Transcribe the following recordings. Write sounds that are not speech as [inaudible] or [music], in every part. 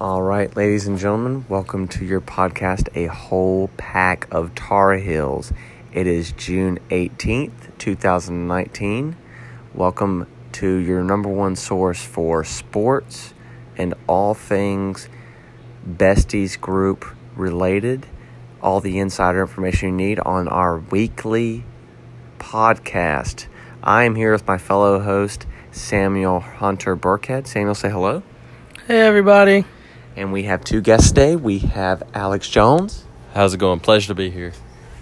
All right, ladies and gentlemen, welcome to your podcast, A Whole Pack of Tar Heels. It is June 18th, 2019. Welcome to your number one source for sports and all things Besties Group related. All the insider information you need on our weekly podcast. I am here with my fellow host, Samuel Hunter Burkhead. Samuel, say hello. Hey everybody. And we have two guests today. We have Alex Jones How's it going? Pleasure to be here.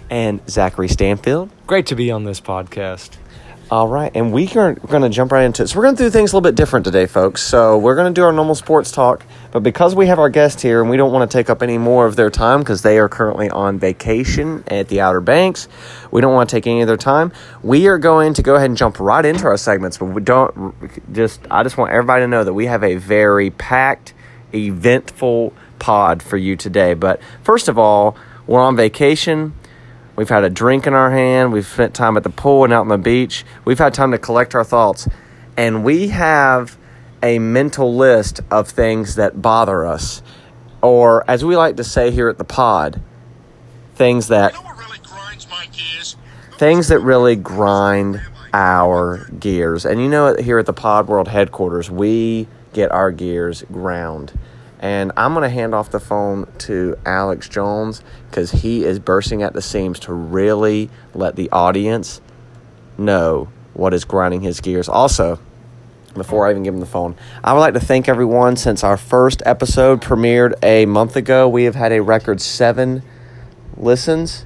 and Zachary Stanfield. Great to be on this podcast. All right, and we are going to jump right into it. So we're going to do things a little bit different today, folks. So we're going to do our normal sports talk, but because we have our guest here and we don't want to take up any more of their time because they are currently on vacation at the Outer Banks, we don't want to take any of their time. We are going to go ahead and jump right into our segments, but we don't just. I just want everybody to know that we have a very packed, eventful pod for you today. But first of all, we're on vacation. We've had a drink in our hand. We've spent time at the pool and out on the beach. We've had time to collect our thoughts. And we have a mental list of things that bother us. Or, as we like to say here at the pod, things that You know really grinds my gears? things that really grind our gears. And you know, here at the Pod World headquarters, we get our gears ground. And I'm going to hand off the phone to Alex Jones because he is bursting at the seams to really let the audience know what is grinding his gears. Also, before I even give him the phone, I would like to thank everyone since our first episode premiered a month ago. We have had a record seven listens.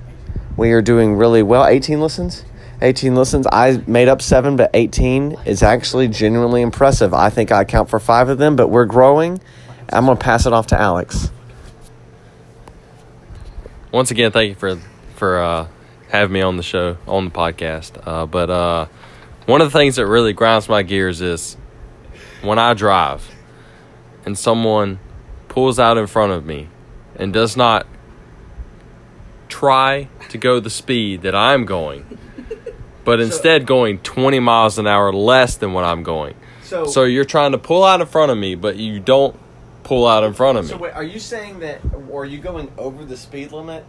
We are doing really well. 18 listens? 18 listens. I made up seven, but 18 is actually genuinely impressive. I think I account for five of them, but we're growing. I'm going to pass it off to Alex. Once again, thank you for for uh, having me on the show on the podcast. Uh, but uh, one of the things that really grinds my gears is when I drive and someone pulls out in front of me and does not try to go the speed that I'm going, but instead going 20 miles an hour less than what I'm going. So, So you're trying to pull out in front of me, but you don't pull out in front of me. So wait, are you saying that, or are you going over the speed limit?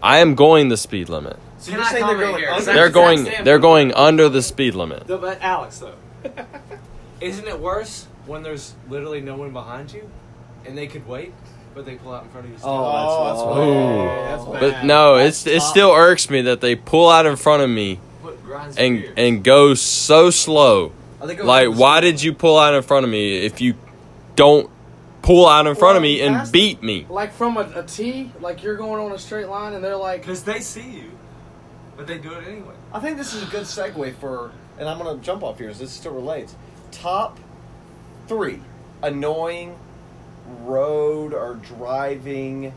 I am going the speed limit. So Can I comment here? Zach- They're Zach going Stanfield. they're going under the speed limit. No, but Alex though, [laughs] isn't it worse when there's literally no one behind you, and they could wait, but they pull out in front of you? Still? Oh, that's, that's oh. Ooh. That's bad. But no, it's it still irks me that they pull out in front of me What grinds your and gears? and go so slow. Like why did you pull out in front of me if you don't pull out in front of me and beat me? Like from a, a T, like you're going on a straight line, and they're like, because they see you, but they do it anyway. I think this is a good segue for, and I'm going to jump off here as this still relates. Top three annoying road or driving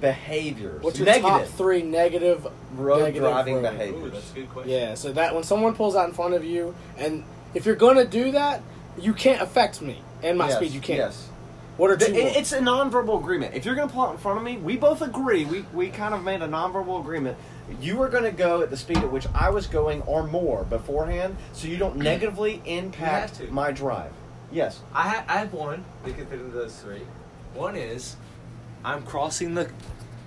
behaviors. "What's your Negative top three negative road driving road?" Ooh, behaviors. that's a good question. Yeah, so that when someone pulls out in front of you, and if you're gonna do that, you can't affect me and my Yes, speed. You can't. Yes. What are two? it- more? it's a nonverbal agreement. If you're going to pull out in front of me, we both agree. We, we kind of made a nonverbal agreement. You are going to go at the speed at which I was going or more beforehand, so you don't [clears throat] negatively impact my drive. Yes. I, ha- I have one that can fit into those three. One is I'm crossing the.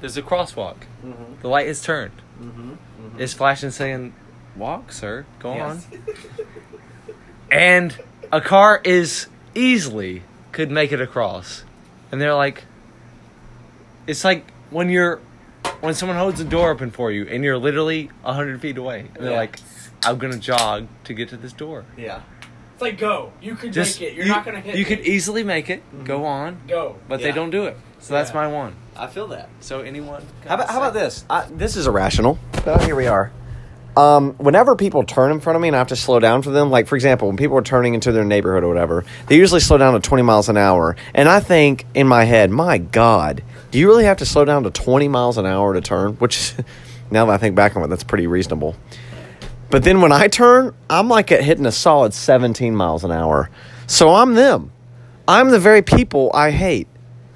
There's a crosswalk. Mm-hmm. The light is turned. Mm-hmm. It's flashing saying, "Walk, sir. Go Yes. on." And a car is easily could make it across, and they're like, it's like when you're when someone holds the door open for you, and you're literally hundred feet away, and they're Yeah. like, "I'm gonna jog to get to this door." Yeah. It's like go. You could Just make it. You're you, not gonna hit. You me. could easily make it. Go on, go. but Yeah. they don't do it. So that's my one. I feel that. So anyone? How about, how about this? I, this is irrational. But here we are. Um, whenever people turn in front of me and I have to slow down for them, like for example, when people are turning into their neighborhood or whatever, they usually slow down to 20 miles an hour. And I think in my head, my God, do you really have to slow down to 20 miles an hour to turn? Which, [laughs] now that I think back on it, that's pretty reasonable. But then when I turn, I'm like at hitting a solid 17 miles an hour. So I'm them. I'm the very people I hate.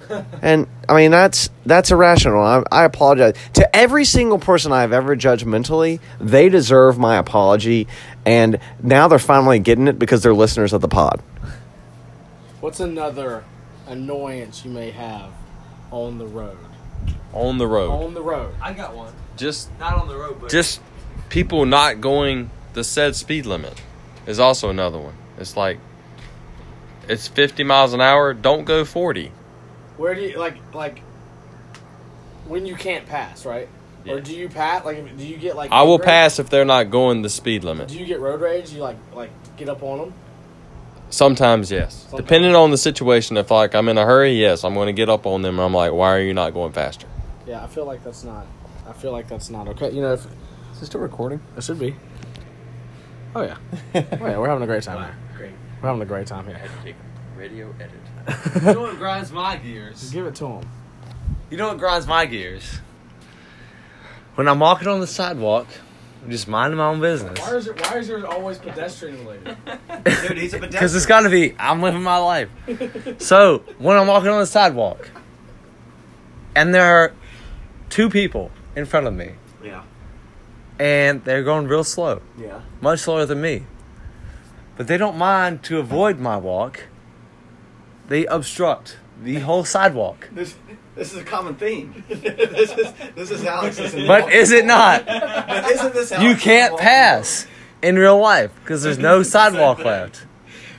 [laughs] And I mean that's that's irrational. I, I apologize to every single person I've ever judged mentally. They deserve my apology, and now they're finally getting it because they're listeners of the pod. What's another annoyance you may have on the road? On the road. On the road. I got one. Just Not on the road, but just people not going the said speed limit is also another one. It's like it's 50 miles an hour, don't go 40. Where do you like like when you can't pass, right? Or do you pass? Like, do you get like? I will rage? pass if they're not going the speed limit. Do you get road rage? You like like get up on them? Sometimes yes. Depending on the situation if like I'm in a hurry, yes, I'm going to get up on them and I'm like, "Why are you not going faster?" Yeah, I feel like that's not. I feel like that's not okay. You know, if Is it still recording? it should be. Oh yeah. [laughs] oh yeah, we're having a great time here. Great. We're having a great time here. Radio edit. [laughs] You know what grinds my gears? Give it to him. You know what grinds my gears? When I'm walking on the sidewalk, I'm just minding my own business. Why is it? Why is yours always pedestrian related? [laughs] Dude, he's a pedestrian. Because it's got to be. I'm living my life. so when I'm walking on the sidewalk, and there are two people in front of me, Yeah. And they're going real slow, Yeah. much slower than me, but they don't mind to avoid my walk. They obstruct the [laughs] whole sidewalk. This this is a common theme. [laughs] this is this is Alex's. But is it not? But isn't this You can't pass in real life because there's no [laughs] sidewalk left.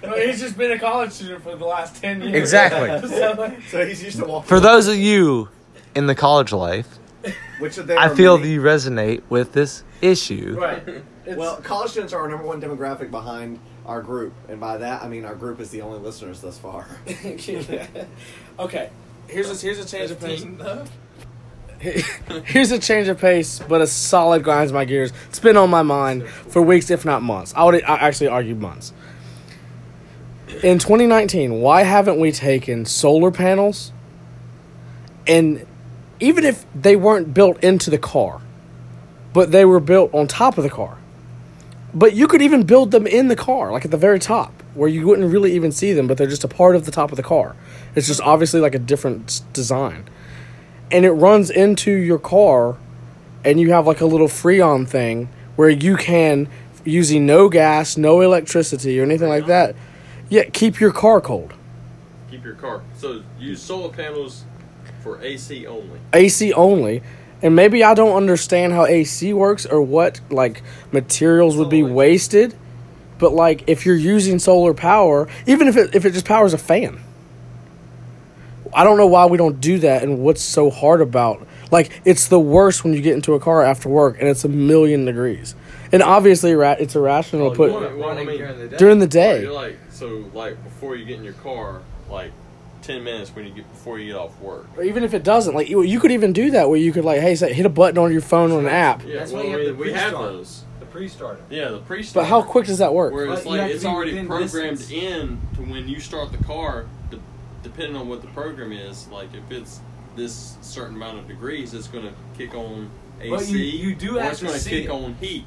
no, he's just been a college student for the last ten years. Exactly. So, So he's used to walking. For those of you in the college life, which there I feel many. you resonate with this issue. right. [laughs] It's, Well, college students are our number one demographic behind our group, and by that I mean our group is the only listeners thus far. [laughs] okay. Here's a here's a change of pace. [laughs] Here's a change of pace, but a solid grinds my gears. It's been on my mind for weeks, if not months. I would I actually argue months. In 2019, why haven't we taken solar panels and even if they weren't built into the car, but they were built on top of the car, but you could even build them in the car, like at the very top, where you wouldn't really even see them, but they're just a part of the top of the car. It's just obviously like a different design. And it runs into your car, and you have like a little Freon thing where you can, using no gas, no electricity, or anything like that, yeah, keep your car cold. Keep your car. So use solar panels for AC only. AC only. And maybe I don't understand how AC works or what like materials would be wasted. But like if you're using solar power, even if it if it just powers a fan. I don't know why we don't do that and what's so hard about like it's the worst when you get into a car after work and it's a million degrees. And obviously ra- it's irrational to put Well, well, I mean- during the Right, day. You're like so like before you get in your car, like ten minutes when you get before you get off work. Or even if it doesn't, like you, you could even do that where you could like, hey, say, hit a button on your phone on an app. Yeah, That's well, why you have we, the we have pre-start. those. The pre-starter. Yeah, the pre-starter. But how quick does that work? Where it's But you have like to it's be already within programmed distance. in to when you start the car, de- depending on what the program is. Like if it's this certain amount of degrees, it's going to kick on AC. But you- you do or have it's to gonna see kick it. on heat.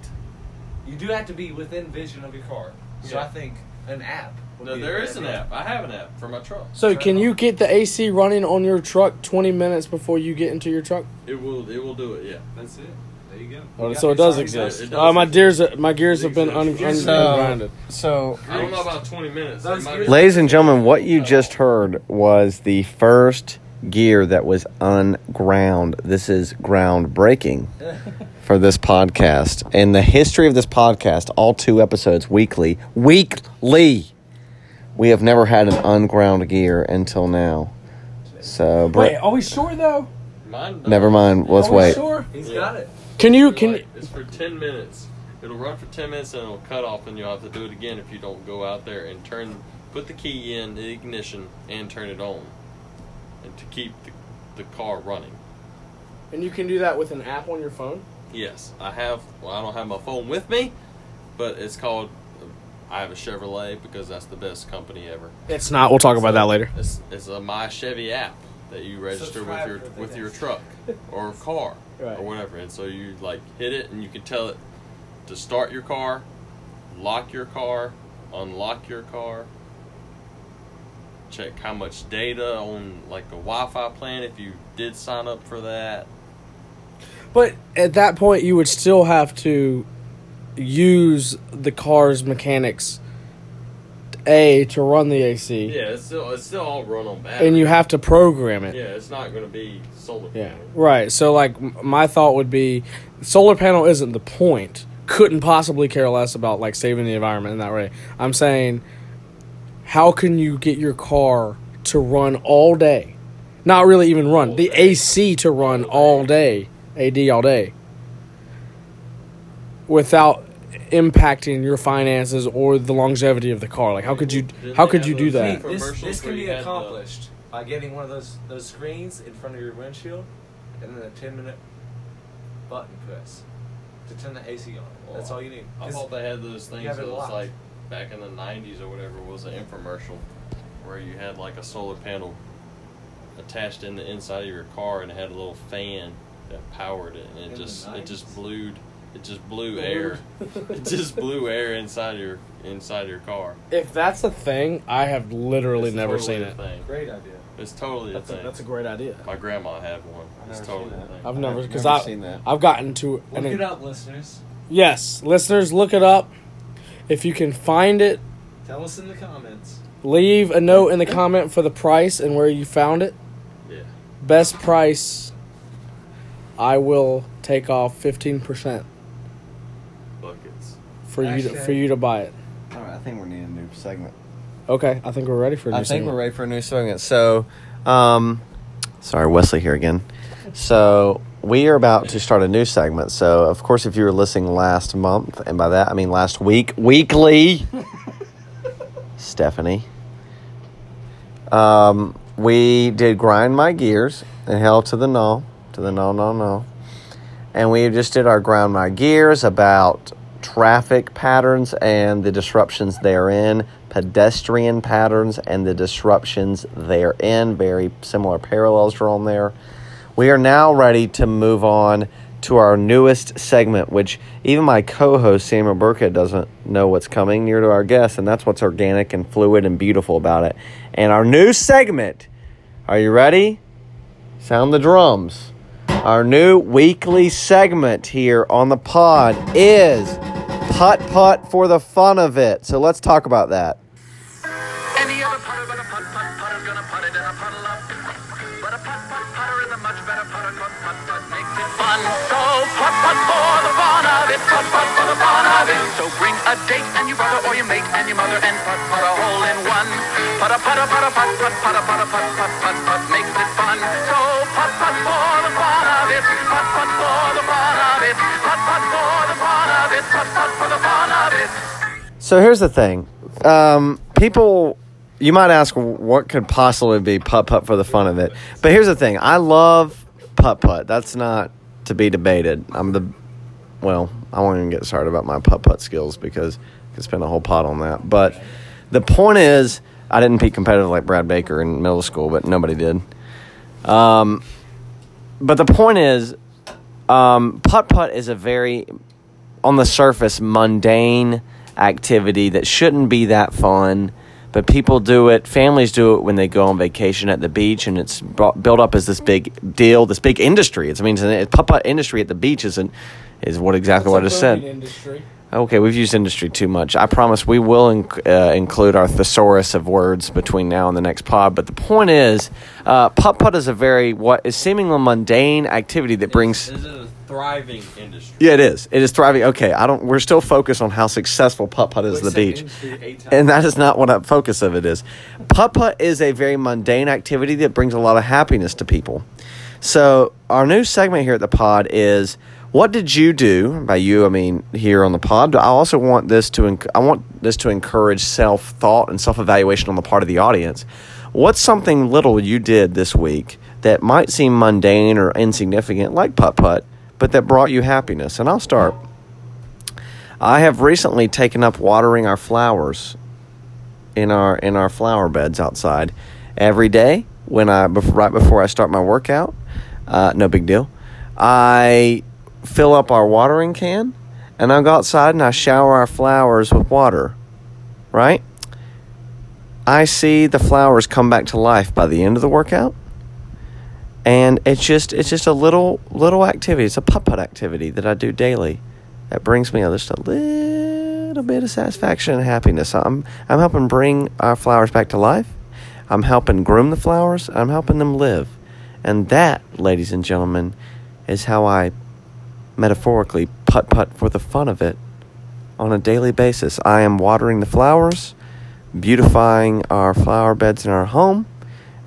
You do have to be within vision of your car. So Yeah. I think an app. No, be a there good is an idea. app. I have an app for my truck. So can you get the AC running on your truck 20 minutes before you get into your truck? It will. It will do it. Yeah. That's it. There you go. Oh, You so got it does your exist. It does Uh, my exist. gears, my gears have been un- un- exists. ungrinded. So, I don't know about twenty minutes. Those It might be- ladies and gentlemen, what you just heard was the first gear that was unground. This is groundbreaking [laughs] for this podcast. In the history of this podcast, all two episodes weekly, weekly, we have never had an unground gear until now. So, Br- Wait, are we sure though? Mine, never mind. Let's Are we wait. sure? He's Yeah. got it. Can you can like, it's for 10 minutes. It'll run for 10 minutes and it'll cut off, and you'll have to do it again if you don't go out there and turn, put the key in the ignition and turn it on, and to keep the, the car running. and you can do that with an app on your phone? Yes, I have. Well, I don't have my phone with me, but it's called. I have a Chevrolet because that's the best company ever. It's not. We'll talk about that later. It's, it's a My Chevy app that you register Subscribe with your for the with your truck or [laughs] car Right. or whatever, and so you like hit it and you can tell it to start your car, lock your car, unlock your car. Check how much data on like a Wi-Fi plan if you did sign up for that. But at that point, you would still have to use the car's mechanics A to run the AC, Yeah, it's still it's still all run on battery. and you have to program it. yeah, it's not going to be solar Yeah, panel. right. So like my thought would be, solar panel isn't the point. Couldn't possibly care less about like saving the environment in that way. I'm saying, how can you get your car to run all day? Not really even run the AC to run all day, AD all day, without impacting your finances or the longevity of the car. Like how could you how could you do that? This, this can be you had the- accomplished by getting one of those those screens in front of your windshield, and then a ten minute button press to turn the AC on. That's all you need. I thought they had those things that it was like back in the '90s or whatever was an infomercial where you had like a solar panel attached in the inside of your car and it had a little fan that powered it and it In just it just blew it just blew air [laughs] it just blew air inside your inside your car. If that's a thing, I have literally It's never totally seen a it. Thing. Great idea. It's totally That's a a, thing. that's a great idea. My grandma had one. I've It's totally seen a that. thing. I've never because never I seen that. I've gotten to Look an it up, listeners. yes, listeners, look it up. If you can find it, Tell us in the comments. leave a note in the comment for the price and where you found it. Yeah. Best price. I will take off fifteen percent Buckets. for you to, Hashtag- for you to buy it. All right, I think we need a new segment. Okay, I think we're ready for. A new I think segment. we're ready for a new segment. So, um, sorry, Wesley here again. So we are about to start a new segment. So, of course, if you were listening last month, and by that I mean last week, weekly, [laughs] Stephanie, um, we did grind my gears and hell to the no, to the no, no, no, and we just did our ground my gears about traffic patterns and the disruptions therein, pedestrian patterns and the disruptions therein. Very similar parallels drawn there. We are now ready to move on to our newest segment, which even my co host Samuel Burkett doesn't know what's coming near to our guests, and that's what's organic and fluid and beautiful about it. And our new segment, are you ready? Sound the drums. Our new weekly segment here on the pod is Putt Putt for the fun of it. So let's talk about that. A putt putt putt a a putt putt a putt putt. So putt putt putt putt bring a date and your brother or your mate and your mother and putt putt a hole in one. Putter putter putter putt putt putter putter putt putt putt putt it fun. So here's the thing. Um, people, you might ask, what could possibly be putt putt for the fun of it? But here's the thing. I love putt putt. That's not to be debated. I'm the, well, I won't even get started about my putt putt skills because I could spend a whole pot on that. But the point is, I didn't be competitive like Brad Baker in middle school, but nobody did. Um, but the point is, um, putt putt is a very on the surface mundane activity that shouldn't be that fun but people do it families do it when they go on vacation at the beach and it's brought, built up as this big deal this big industry it's, I mean it's putt-putt industry at the beach isn't is what exactly what I just said Industry. Okay, we've used industry too much. I promise we will inc- uh, include our thesaurus of words between now and the next pod. But the point is, uh, putt putt is a very what is seemingly mundane activity that brings. This is a thriving industry. Yeah, it is. It is thriving. Okay, I don't. We're still focused on how successful putt putt is at the beach, and that is not what the focus of it is. Putt putt is a very mundane activity that brings a lot of happiness to people. So our new segment here at the pod is what did you do? By you, I mean here on the pod. I also want this to enc- I want this to encourage self thought and self evaluation on the part of the audience. What's something little you did this week that might seem mundane or insignificant, like putt putt, but that brought you happiness? And I'll start. I have recently taken up watering our flowers in our in our flower beds outside every day when I right before I start my workout. Uh, no big deal. I fill up our watering can and I go outside and I shower our flowers with water. Right? I see the flowers come back to life by the end of the workout. And it's just it's just a little little activity. It's a putt putt activity that I do daily. That brings me just a little bit of satisfaction and happiness. I'm I'm helping bring our flowers back to life. I'm helping groom the flowers. I'm helping them live. And that, ladies and gentlemen, is how I metaphorically putt putt for the fun of it on a daily basis. I am watering the flowers, beautifying our flower beds in our home,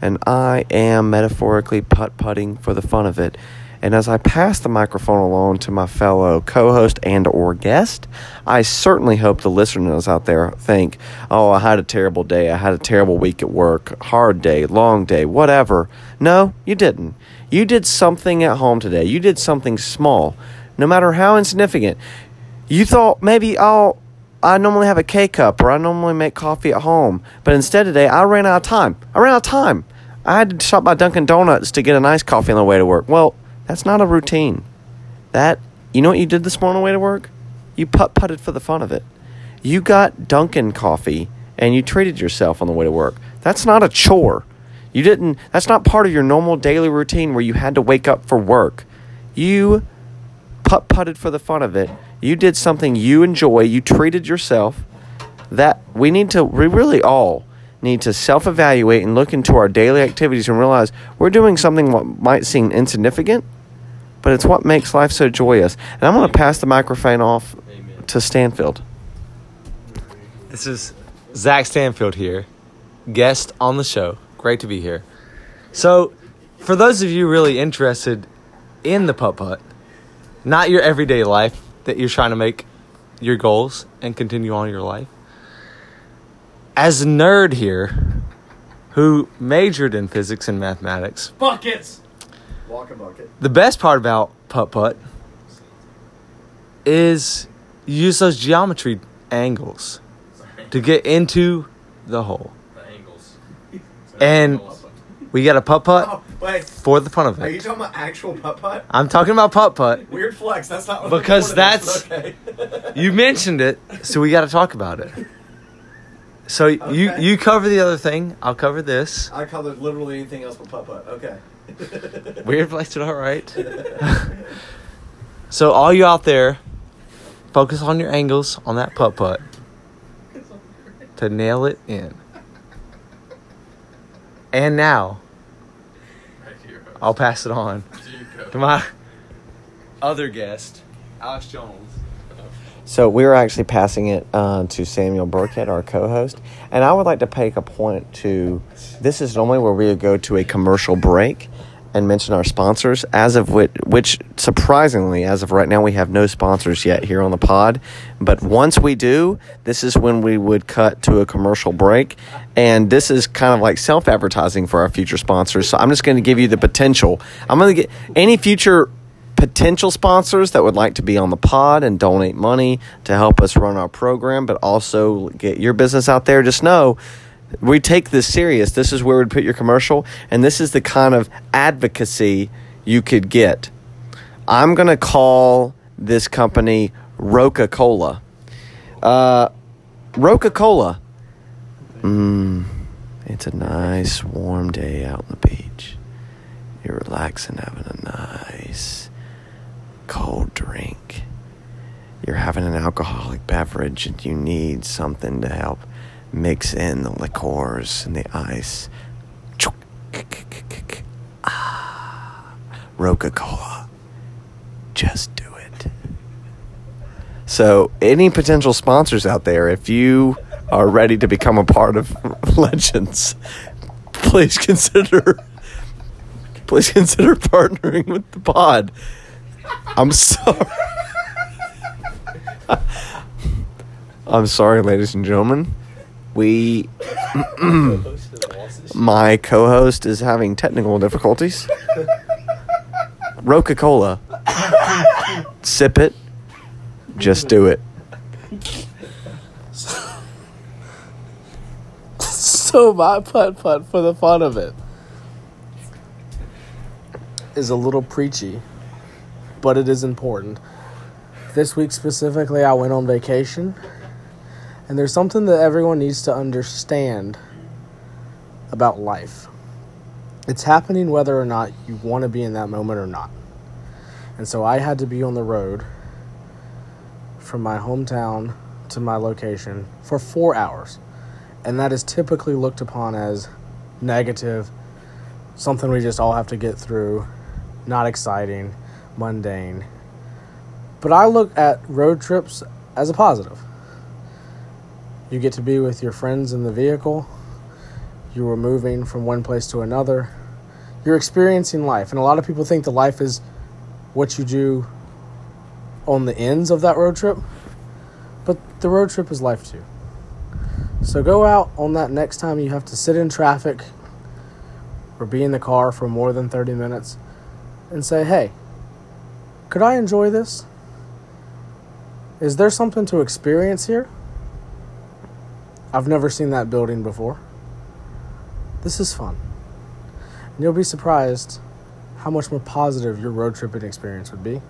and I am metaphorically putt putting for the fun of it. And as I pass the microphone along to my fellow co-host and or guest, I certainly hope the listeners out there think, "Oh, I had a terrible day. I had a terrible week at work. Hard day, long day, whatever." No, you didn't. You did something at home today. You did something small, no matter how insignificant. You thought maybe, "Oh, I normally have a K cup or I normally make coffee at home. But instead today, I ran out of time. I ran out of time. I had to stop by Dunkin' Donuts to get a nice coffee on the way to work. Well, that's not a routine. That, you know what you did this morning on the way to work? You putt putted for the fun of it. You got Dunkin' coffee and you treated yourself on the way to work. That's not a chore. You didn't, that's not part of your normal daily routine where you had to wake up for work. You putt putted for the fun of it. You did something you enjoy. You treated yourself. That we need to, we really all need to self evaluate and look into our daily activities and realize we're doing something what might seem insignificant, but it's what makes life so joyous. And I'm going to pass the microphone off to Stanfield. This is Zach Stanfield here, guest on the show. Great to be here. So, for those of you really interested in the putt putt, not your everyday life that you're trying to make your goals and continue on your life, as a nerd here who majored in physics and mathematics, Buckets. Walk a bucket. the best part about putt putt is you use those geometry angles to get into the hole. The angles. And we got a putt putt oh. Wait. for the fun of it. Are you talking about actual putt putt? I'm talking about putt putt. Weird flex. That's not Because that's- okay. You mentioned it, so we got to talk about it. So you you cover the other thing. I'll cover this. I covered literally anything else but putt putt. Okay. [laughs] Weird flex it all right. [laughs] so all you out there, focus on your angles on that putt putt to nail it in. And now I'll pass it on to my other guest, Alex Jones. So we were actually passing it uh, to Samuel Burkett, our co-host, and I would like to make a point to. This is normally where we would go to a commercial break and mention our sponsors. As of which, which surprisingly, as of right now, we have no sponsors yet here on the pod. But once we do, this is when we would cut to a commercial break, and this is kind of like self-advertising for our future sponsors. So I'm just going to give you the potential. I'm going to get any future potential sponsors that would like to be on the pod and donate money to help us run our program, but also get your business out there, just know we take this serious. This is where we'd put your commercial, and this is the kind of advocacy you could get. I'm going to call this company Roca Cola. Uh, Roca Cola. Mmm, it's a nice warm day out on the beach. You're relaxing, having a nice cold drink. You're having an alcoholic beverage and you need something to help mix in the liqueurs and the ice. Ah, Roca Cola. Just do it. So, any potential sponsors out there, if you are ready to become a part of [laughs] Legends, please consider please consider partnering with the pod. I'm sorry. [laughs] I'm sorry, ladies and gentlemen. We, [clears throat] my co-host is having technical difficulties. Roca Cola. Sip it. Just do it. So my putt putt for the fun of it is a little preachy, but it is important. This week specifically, I went on vacation, and there's something that everyone needs to understand about life. It's happening whether or not you want to be in that moment or not. And so I had to be on the road from my hometown to my location for four hours. And that is typically looked upon as negative, something we just all have to get through, not exciting, mundane. But I look at road trips as a positive. You get to be with your friends in the vehicle. You are moving from one place to another. You're experiencing life. And a lot of people think the life is what you do on the ends of that road trip. But the road trip is life too. So go out on that next time you have to sit in traffic or be in the car for more than 30 minutes and say, hey, could I enjoy this? Is there something to experience here? I've never seen that building before. This is fun. And you'll be surprised how much more positive your road tripping experience would be.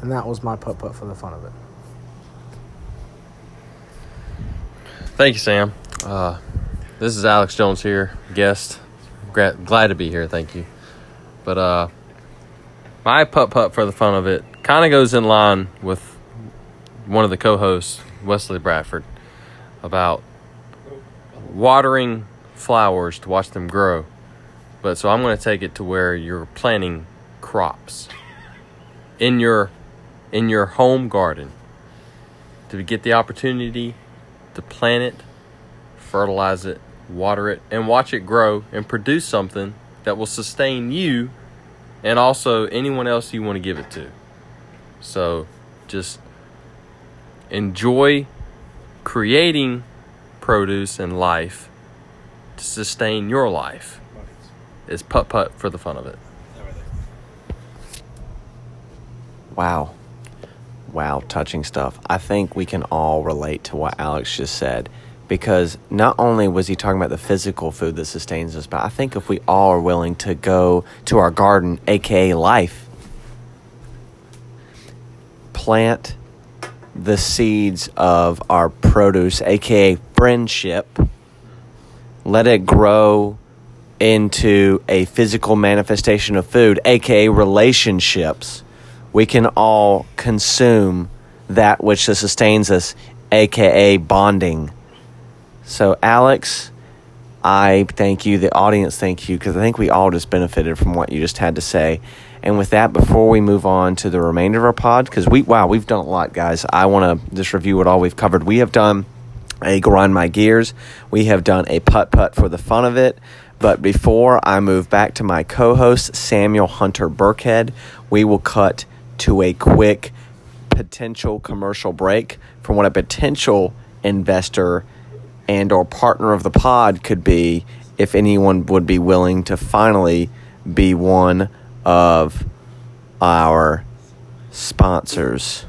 And that was my putt putt for the fun of it. Thank you, Sam. Uh, this is Alex Jones here, guest. Gra- glad to be here. Thank you. But uh, my putt putt for the fun of it kind of goes in line with one of the co-hosts, Wesley Bradford, about watering flowers to watch them grow. But so I'm going to take it to where you're planting crops in your in your home garden to get the opportunity to plant it, fertilize it, water it, and watch it grow and produce something that will sustain you and also anyone else you want to give it to. So just enjoy creating produce and life to sustain your life. Is putt putt for the fun of it. Wow. Wow, touching stuff. I think we can all relate to what Alex just said because not only was he talking about the physical food that sustains us, but I think if we all are willing to go to our garden, aka life, plant the seeds of our produce, aka friendship, let it grow into a physical manifestation of food, aka relationships, we can all consume that which sustains us, aka bonding. So, Alex, I thank you. The audience thank you because I think we all just benefited from what you just had to say. And with that, before we move on to the remainder of our pod, because we wow, we've done a lot, guys. I want to just review what all we've covered. We have done a grind my gears. We have done a putt putt for the fun of it. But before I move back to my co-host Samuel Hunter Burkhead, we will cut to a quick potential commercial break from what a potential investor and or partner of the pod could be if anyone would be willing to finally be one of our sponsors.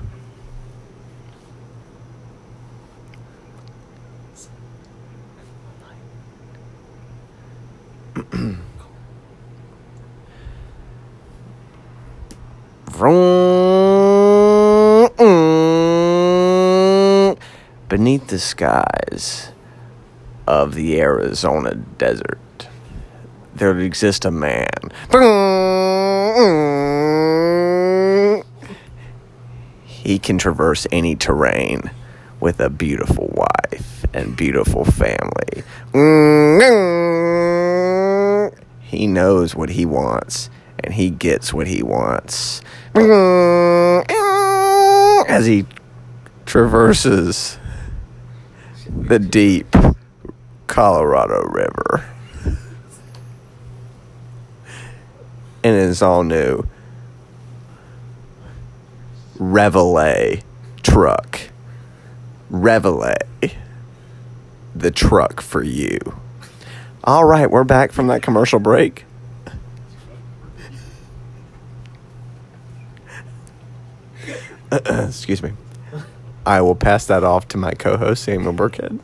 Beneath the skies of the Arizona desert, there exists a man. He can traverse any terrain with a beautiful wife and beautiful family. He knows what he wants and he gets what he wants. As he traverses the deep Colorado River in his all new Reveille truck. Reveille, the truck for you. All right, we're back from that commercial break. [coughs] Excuse me. I will pass that off to my co host, Samuel Burkhead.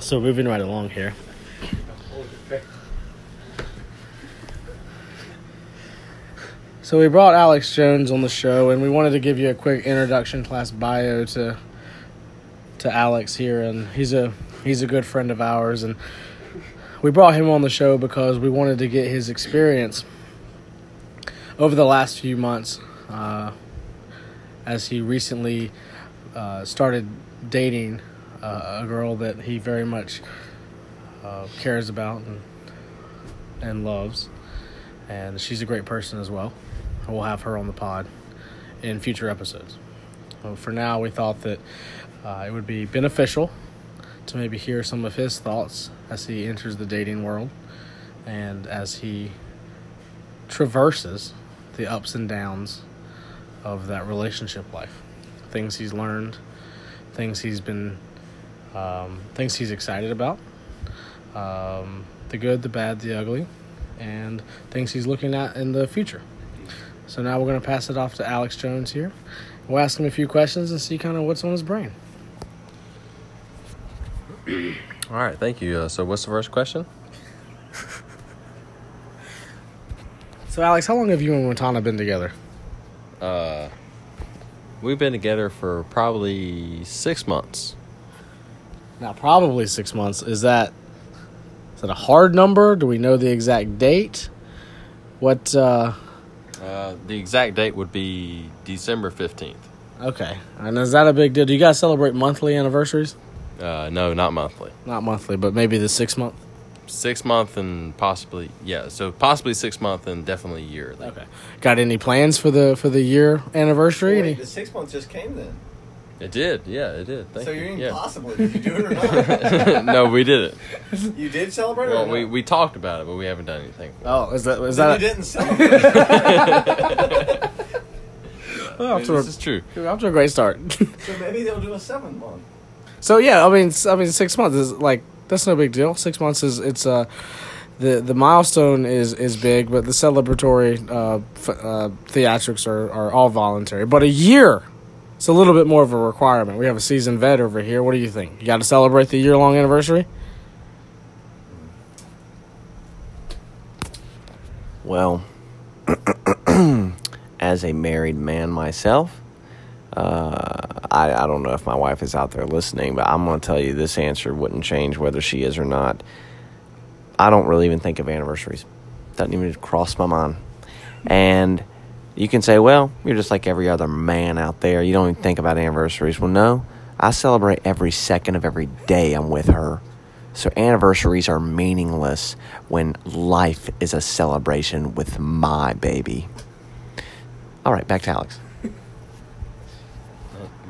So moving right along here. So we brought Alex Jones on the show, and we wanted to give you a quick introduction class bio to to Alex here, and he's a he's a good friend of ours, and we brought him on the show because we wanted to get his experience over the last few months uh, as he recently uh, started dating uh, a girl that he very much uh, cares about and, and loves. And she's a great person as well. We'll have her on the pod in future episodes. For now, we thought that uh, it would be beneficial to maybe hear some of his thoughts as he enters the dating world and as he traverses the ups and downs of that relationship life. Things he's learned, things he's been, um, things he's excited about, um, the good, the bad, the ugly, and things he's looking at in the future. So now we're going to pass it off to Alex Jones here. We'll ask him a few questions and see kind of what's on his brain. [clears throat] All right, thank you. Uh, so, what's the first question? [laughs] So, Alex, how long have you and Montana been together? Uh, we've been together for probably six months. Now, probably six months. Is that is that a hard number? Do we know the exact date? What? uh Uh, the exact date would be December fifteenth. Okay, and is that a big deal? Do you guys celebrate monthly anniversaries? Uh, no, not monthly. Not monthly, but maybe the six month. Six month and possibly yeah. So possibly six month and definitely yearly. Okay. Got any plans for the for the year anniversary? Wait, the six months just came then. It did. Yeah, it did. Thank so you. you're yeah. impossible. Did you do it or not? [laughs] no, we did it. [laughs] you did celebrate Well, or we, we talked about it, but we haven't done anything. oh, is that is Then that? you A, didn't [laughs] celebrate. oh, off, to this a, is true. off to a great start. so maybe they'll do a seven month. so yeah, I mean, s- I mean, six months is like that's no big deal. Six months is it's uh the the milestone is is big, but the celebratory uh, f- uh, theatrics are are all voluntary. But a year. It's a little bit more of a requirement. We have a seasoned vet over here. What do you think? You got to celebrate the year long anniversary? Well, [clears throat] as a married man myself, uh, I, I don't know if my wife is out there listening, but I'm going to tell you this answer wouldn't change whether she is or not. I don't really even think of anniversaries. Doesn't even cross my mind. And you can say, well, you're just like every other man out there. You don't even think about anniversaries. Well, no, I celebrate every second of every day I'm with her. So anniversaries are meaningless when life is a celebration with my baby. All right, back to Alex.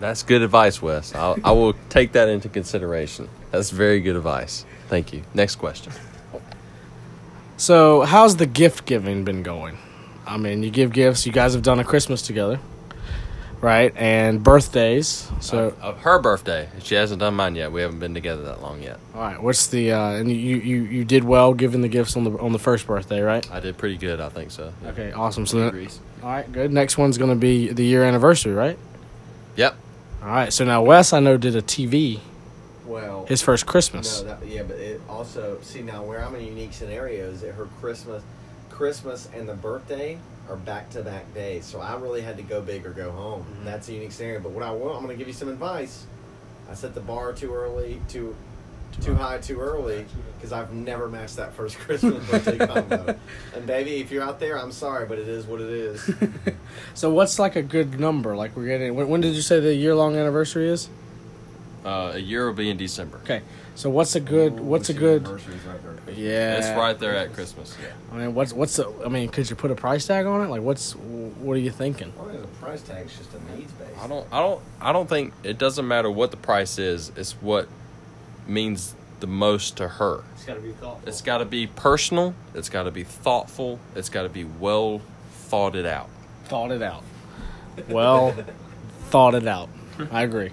That's good advice, Wes. I'll, I will take that into consideration. That's very good advice. Thank you. Next question. So, how's the gift giving been going? I mean, you give gifts. You guys have done a Christmas together, right? And birthdays. So, Of, of her birthday, she hasn't done mine yet. We haven't been together that long yet. all right. What's the? Uh, and you, you you did well giving the gifts on the on the first birthday, right? I did pretty good, I think so. Yeah. Okay, awesome. So, then, all right, good. Next one's gonna be the year anniversary, right? Yep. All right. So now Wes, I know, did a TV Well, his first Christmas. No, that, yeah, but it also see now where I'm in a unique scenario is that her Christmas, Christmas and the birthday are back to back days, so I really had to go big or go home. Mm-hmm. That's a unique scenario. But what I want, I'm going to give you some advice. I set the bar too early, too too high, too early, because I've never matched that first [laughs] Christmas birthday combo. And baby, if you're out there, I'm sorry, but it is what it is. [laughs] So what's like a good number? Like we're getting. When, when did you say the year long anniversary is? Uh, a year will be in December. Okay. So what's a good? What's a good? Yeah. It's right there at Christmas. Yeah. I mean, what's what's the? I mean, could you put a price tag on it? Like, what's what are you thinking? Well, the price tag's just a needs base. I don't I don't I don't think it doesn't matter what the price is, it's what means the most to her. It's got to be thoughtful. It's got to be personal, it's got to be thoughtful, it's got to be well thought it out. thought it out. Well, [laughs] thought it out. I agree.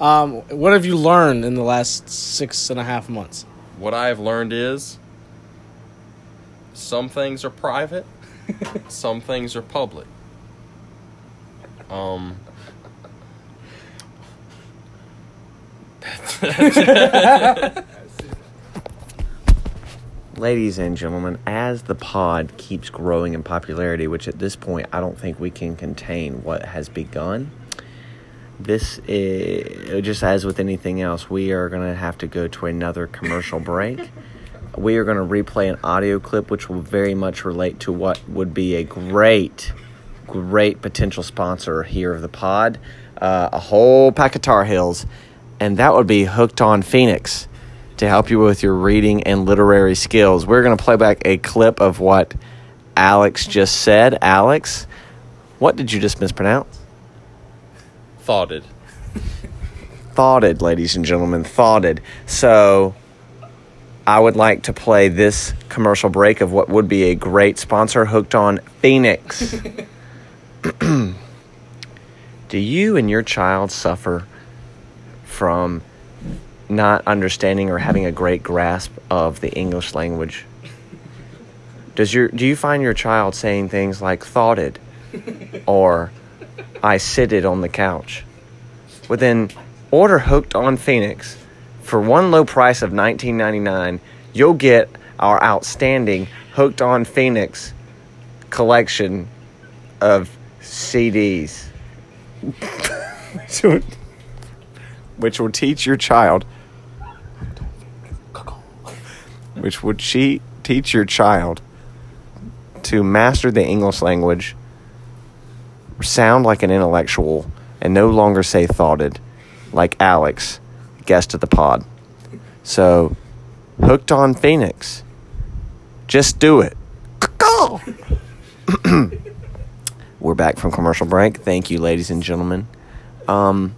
Um, what have you learned in the last six and a half months? What I have learned is some things are private, [laughs] some things are public. Um [laughs] Ladies and gentlemen, as the pod keeps growing in popularity, which at this point I don't think we can contain what has begun, this is just as with anything else, we are going to have to go to another commercial break. We are going to replay an audio clip which will very much relate to what would be a great great potential sponsor here of the pod, uh, a whole pack of Tar Heels, and that would be Hooked on Phonics to help you with your reading and literary skills. We're going to play back a clip of what Alex just said. Alex, what did you just mispronounce? Thoughted. Thoughted, ladies and gentlemen, thoughted. So I would like to play this commercial break of what would be a great sponsor, Hooked on Phonics. [laughs] [clears throat] Do you and your child suffer from not understanding or having a great grasp of the English language? Does your do you find your child saying things like thoughted [laughs] or I sitted on the couch? Well then order Hooked on Phonics. For one low price of $19.99, you'll get our outstanding Hooked on Phonics collection of CDs. [laughs] which will teach your child which would she teach your child to master the English language, sound like an intellectual, and no longer say thoughted, like Alex, guest of the pod. So, hooked on Phonics. Just do it. [clears throat] We're back from commercial break. Thank you, ladies and gentlemen. Um,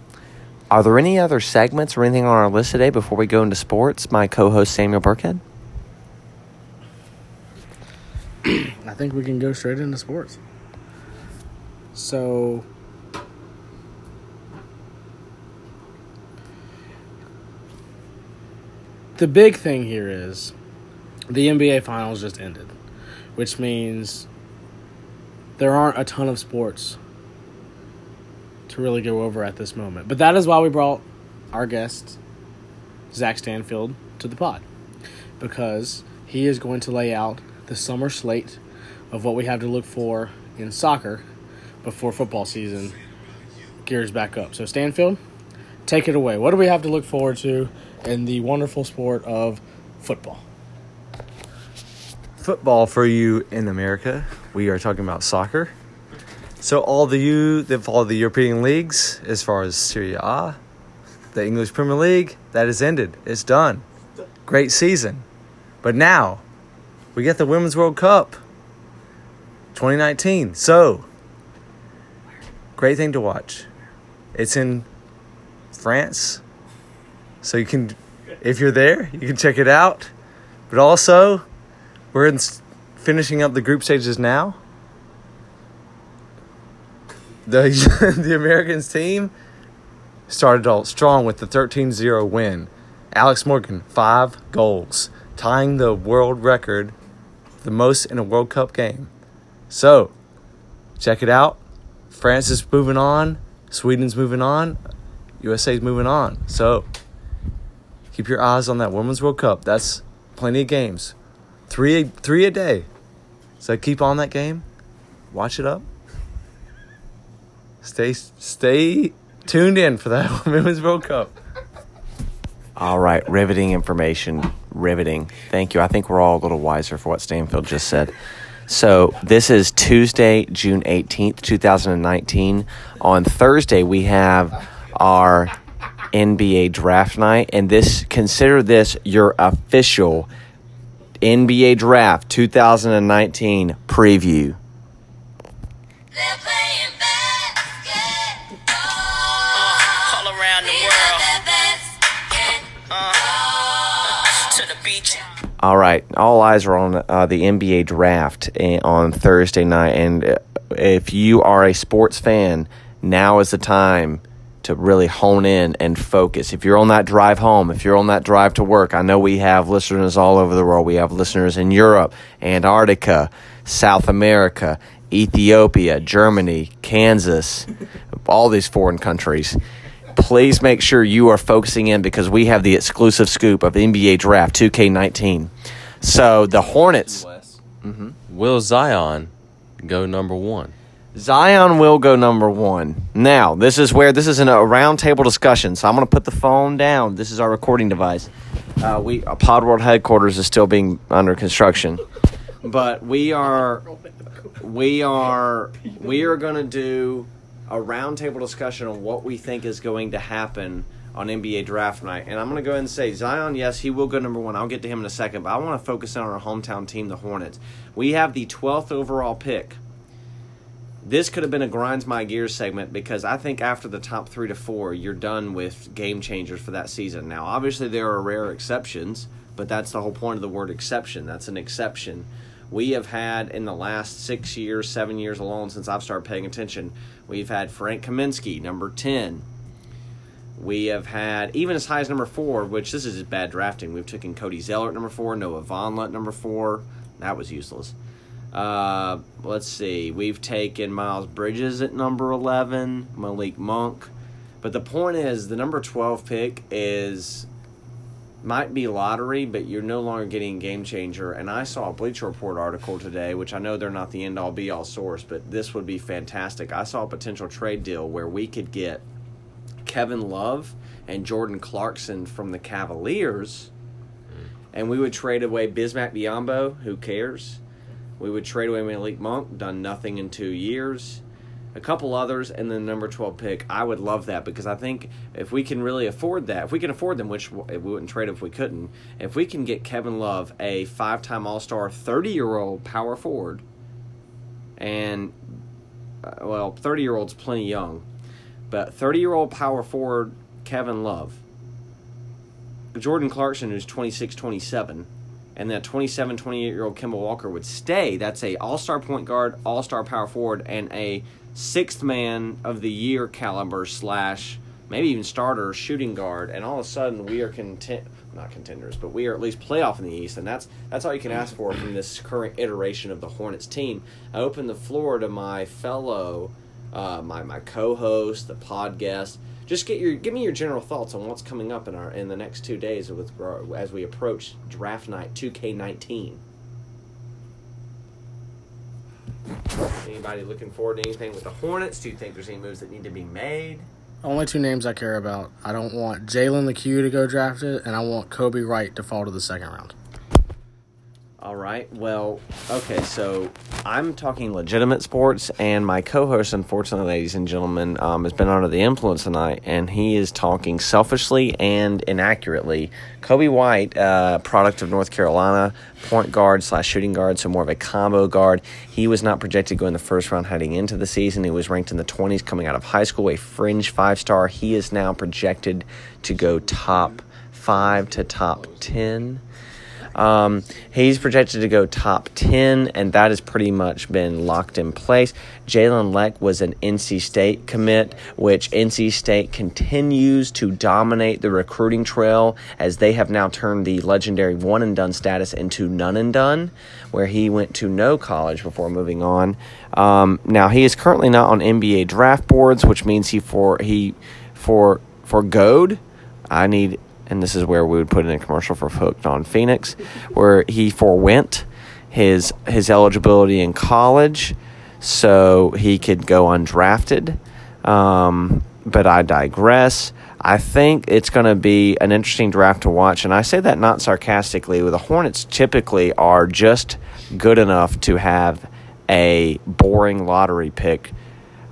are there any other segments or anything on our list today before we go into sports? My co host Samuel Burkhead. I think we can go straight into sports. So, the big thing here is the NBA Finals just ended, which means there aren't a ton of sports to really go over at this moment. But that is why we brought our guest, Zach Stanfield, to the pod because he is going to lay out the summer slate of what we have to look for in soccer before football season gears back up. So, Stanfield, take it away. What do we have to look forward to in the wonderful sport of football? football for you in America. We are talking about soccer. So all the you that follow the European leagues, as far as Serie A, the English Premier League, that is ended. It's done. Great season. But now, we get the Women's World Cup 2019. So, great thing to watch. It's in France. So you can, if you're there, you can check it out. But also, we're in, finishing up the group stages now. The, [laughs] the Americans team started out strong with the 13 0 win. Alex Morgan, five goals, tying the world record, the most in a World Cup game. So, check it out. France is moving on, Sweden's moving on, USA's moving on. So, keep your eyes on that Women's World Cup. That's plenty of games three three a day. So keep on that game, watch it up. Stay stay tuned in for that [laughs] Women's World Cup. All right, riveting information. Riveting. Thank you. I think we're all a little wiser for what Stanfield just said. So, this is Tuesday, June 18th, 2019. On Thursday, we have our NBA draft night, and this consider this your official NBA draft 2019 preview. All right, all eyes are on uh, the NBA draft eh, on Thursday night, and uh, if you are a sports fan, now is the time to really hone in and focus. If you're on that drive home, if you're on that drive to work, I know we have listeners all over the world. We have listeners in Europe, Antarctica, South America, Ethiopia, Germany, Kansas, all these foreign countries please make sure you are focusing in because we have the exclusive scoop of NBA Draft 2K19. So the Hornets, Will Zion go number one? Zion will go number one. Now, this is where this is in a roundtable discussion. So I'm going to put the phone down. This is our recording device. Uh, we uh, Pod World headquarters is still being under construction. but we are we are we are going to do a roundtable discussion on what we think is going to happen on NBA draft night. And I'm going to go ahead and say Zion, yes, he will go number one. I'll get to him in a second, but I want to focus on our hometown team, the Hornets. We have the 12th overall pick. This could have been a grinds my gears segment because I think after the top three to four, you're done with game changers for that season. Now, obviously, there are rare exceptions, but that's the whole point of the word exception. That's an exception. We have had in the last six years, seven years alone since I've started paying attention, we've had Frank Kaminsky, number 10. We have had even as high as number four, which this is bad drafting. We've taken Cody Zeller at number four, Noah Vonleh at number four. That was useless. Uh, let's see. We've taken Miles Bridges at number 11, Malik Monk. But the point is, the number 12 pick is might be lottery, but you're no longer getting game changer. And I saw a Bleacher Report article today, which I know they're not the end all be all source, but this would be fantastic. I saw a potential trade deal where we could get Kevin Love and Jordan Clarkson from the Cavaliers, and we would trade away Bismack Biyombo. Who cares? We would trade away Malik Monk, done nothing in two years. A couple others, and then number 12 pick. I would love that because I think if we can really afford that, if we can afford them, which we wouldn't trade if we couldn't, if we can get Kevin Love, a five time All Star, 30 year old power forward, and, uh, well, 30 year old's plenty young, but 30 year old power forward Kevin Love, Jordan Clarkson, who's 26, 27, and that 27, 28 year old Kemba Walker would stay. That's a all star point guard, all star power forward, and a sixth man of the year caliber slash maybe even starter shooting guard, and all of a sudden we are content not contenders, but we are at least playoff in the East, and that's that's all you can ask for from this current iteration of the Hornets team. I open the floor to my fellow, uh, my my co-host, the pod guest. Just get your give me your general thoughts on what's coming up in our in the next two days with as we approach draft night 2K19. Anybody looking forward to anything with the Hornets? Do you think there's any moves that need to be made? Only two names I care about. I don't want Jalen Lecque to go drafted, and I want Coby Wright to fall to the second round. All right. Well, okay. So I'm talking legitimate sports, and my co-host, unfortunately, ladies and gentlemen, um, has been under the influence tonight, and he is talking selfishly and inaccurately. Coby White, uh, product of North Carolina, point guard slash shooting guard, so more of a combo guard. He was not projected to go in the first round heading into the season. He was ranked in the 20s coming out of high school, a fringe five star. He is now projected to go top five to top 10. Um, he's projected to go top 10, and that has pretty much been locked in place. Jalen Lecque was an NC State commit, which NC State continues to dominate the recruiting trail as they have now turned the legendary one and done status into none and done, where he went to no college before moving on. Um, now he is currently not on NBA draft boards, which means he for he for for Goad. I need and this is where we would put in a commercial for Hooked on Phonics, where he forewent his his eligibility in college, so he could go undrafted. Um, but I digress. I think it's going to be an interesting draft to watch, and I say that not sarcastically. The Hornets typically are just good enough to have a boring lottery pick,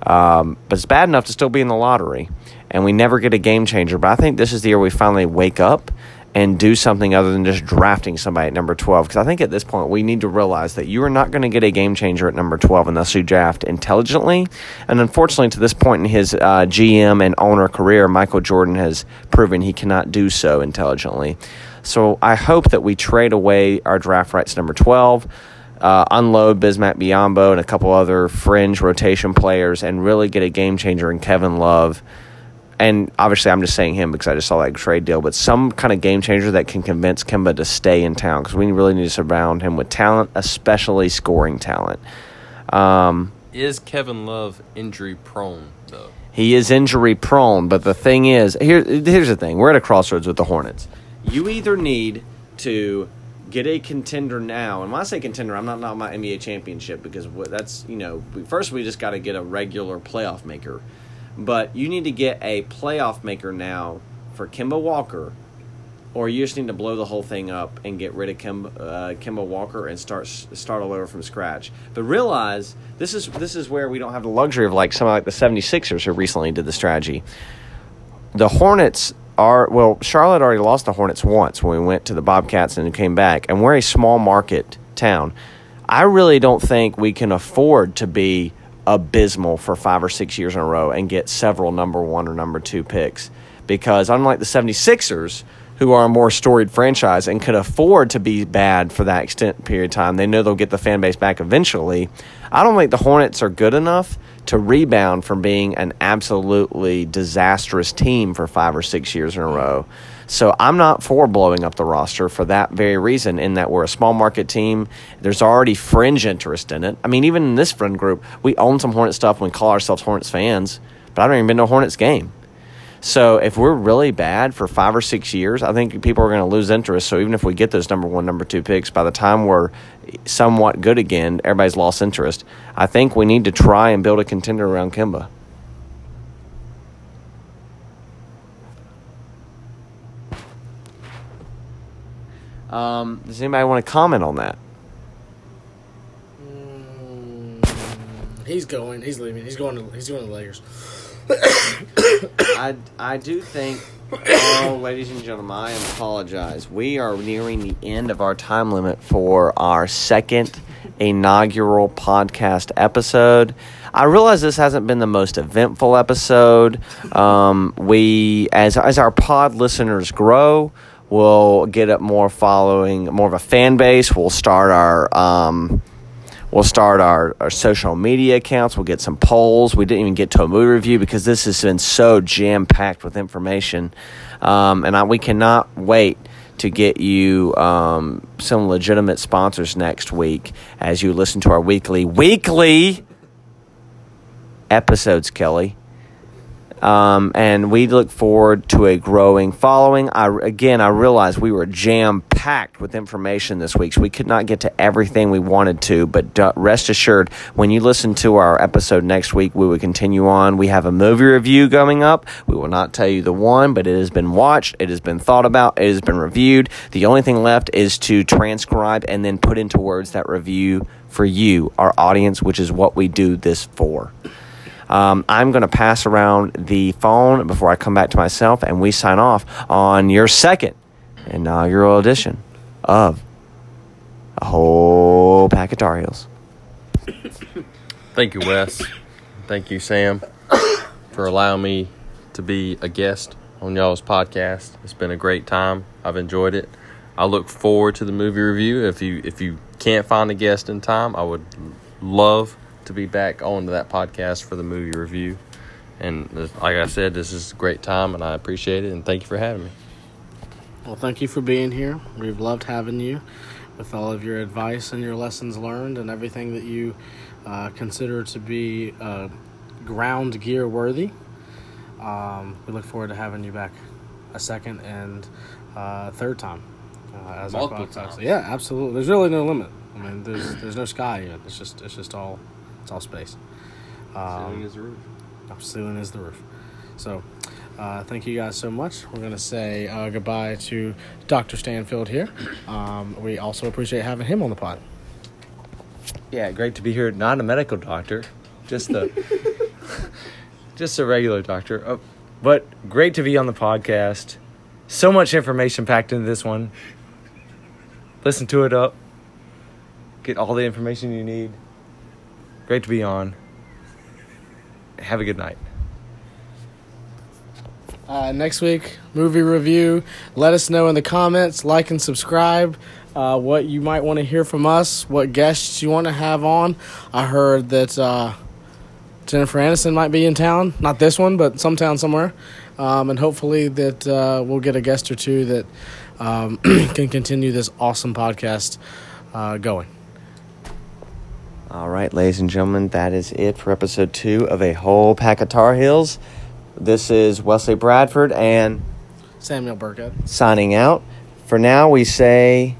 um, but it's bad enough to still be in the lottery and we never get a game changer. But I think this is the year we finally wake up and do something other than just drafting somebody at number 12. Because I think at this point we need to realize that you are not going to get a game changer at number 12 unless you draft intelligently. And unfortunately, to this point in his uh, GM and owner career, Michael Jordan has proven he cannot do so intelligently. So I hope that we trade away our draft rights number 12. Uh, unload Bismack Biyombo and a couple other fringe rotation players and really get a game changer in Kevin Love and obviously I'm just saying him because I just saw that trade deal, but some kind of game changer that can convince Kemba to stay in town because we really need to surround him with talent, especially scoring talent. Um, Is Kevin Love injury prone though? he is injury prone, but the thing is, here here's the thing: we're at a crossroads with the Hornets. You either need to get a contender now, and when I say contender, I'm not talking about NBA championship because that's you know first we just got to get a regular playoff maker, but you need to get a playoff maker now for Kemba Walker or you just need to blow the whole thing up and get rid of uh, Kemba Walker and start start all over from scratch. But realize this is this is where we don't have the luxury of like somebody like the 76ers who recently did the strategy. The Hornets are well, Charlotte already lost the Hornets once when we went to the Bobcats and came back, and we're a small market town. I really don't think we can afford to be abysmal for five or six years in a row and get several number one or number two picks. Because unlike the 76ers, who are a more storied franchise and could afford to be bad for that extent period of time, they know they'll get the fan base back eventually. I don't think the Hornets are good enough to rebound from being an absolutely disastrous team for five or six years in a row. So I'm not for blowing up the roster for that very reason, in that we're a small market team. There's already fringe interest in it. I mean, even in this friend group, we own some Hornets stuff and we call ourselves Hornets fans, but I don't even been to a Hornets game. So if we're really bad for five or six years, I think people are going to lose interest. So even if we get those number one, number two picks, by the time we're somewhat good again, everybody's lost interest. I think we need to try and build a contender around Kemba. Um, does anybody want to comment on that? He's going. He's leaving. He's going. To, he's going to the Lakers. I, I do think, oh, ladies and gentlemen, I apologize. We are nearing the end of our time limit for our second inaugural podcast episode. I realize this hasn't been the most eventful episode. Um, we, as as our pod listeners grow, we'll get up more following, more of a fan base. We'll start our. Um, We'll start our, our social media accounts. We'll get some polls. We didn't even get to a movie review because this has been so jam packed with information. Um, and I, we cannot wait to get you um, some legitimate sponsors next week as you listen to our weekly, weekly episodes, Kelly. Um, and we look forward to a growing following. I, again, I realize we were jam packed with information this week, so we could not get to everything we wanted to. But rest assured, when you listen to our episode next week, we will continue on. We have a movie review coming up. We will not tell you the one, but it has been watched, it has been thought about, it has been reviewed. The only thing left is to transcribe and then put into words that review for you, our audience, which is what we do this for. Um, I'm going to pass around the phone before I come back to myself, and we sign off on your second inaugural edition of a whole pack of Tar Heels. Thank you, Wes. Thank you, Sam, for allowing me to be a guest on y'all's podcast. It's been a great time. I've enjoyed it. I look forward to the movie review. If you if you can't find a guest in time, I would love to be back on to that podcast for the movie review. And like I said, this is a great time, and I appreciate it. And thank you for having me. Well, thank you for being here. We've loved having you with all of your advice and your lessons learned and everything that you uh, consider to be uh, ground gear worthy. Um, we look forward to having you back a second and uh, third time. Uh, as Multiple podcast. times. Yeah, absolutely. There's really no limit. I mean, there's there's no sky yet. It's just it's just all it's all space. Um, I'm ceiling is the roof. So, uh, thank you guys so much. We're gonna say uh, goodbye to Dr. Stanfield here. Um, we also appreciate having him on the pod. Yeah, great to be here. Not a medical doctor, just a [laughs] just a regular doctor. Oh, but great to be on the podcast. So much information packed into this one. Listen to it up. Get all the information you need. Great to be on. Have a good night. Uh, next week, movie review. Let us know in the comments, like and subscribe. Uh, what you might want to hear from us, what guests you want to have on. I heard that uh, Jennifer Aniston might be in town, not this one, but some town somewhere, um, and hopefully that uh, we'll get a guest or two that um, [clears throat] can continue this awesome podcast uh, going. All right, ladies and gentlemen, that is it for episode two of A Whole Pack of Tar Heels. This is Wesley Bradford and Samuel Burkett. signing out. For now, we say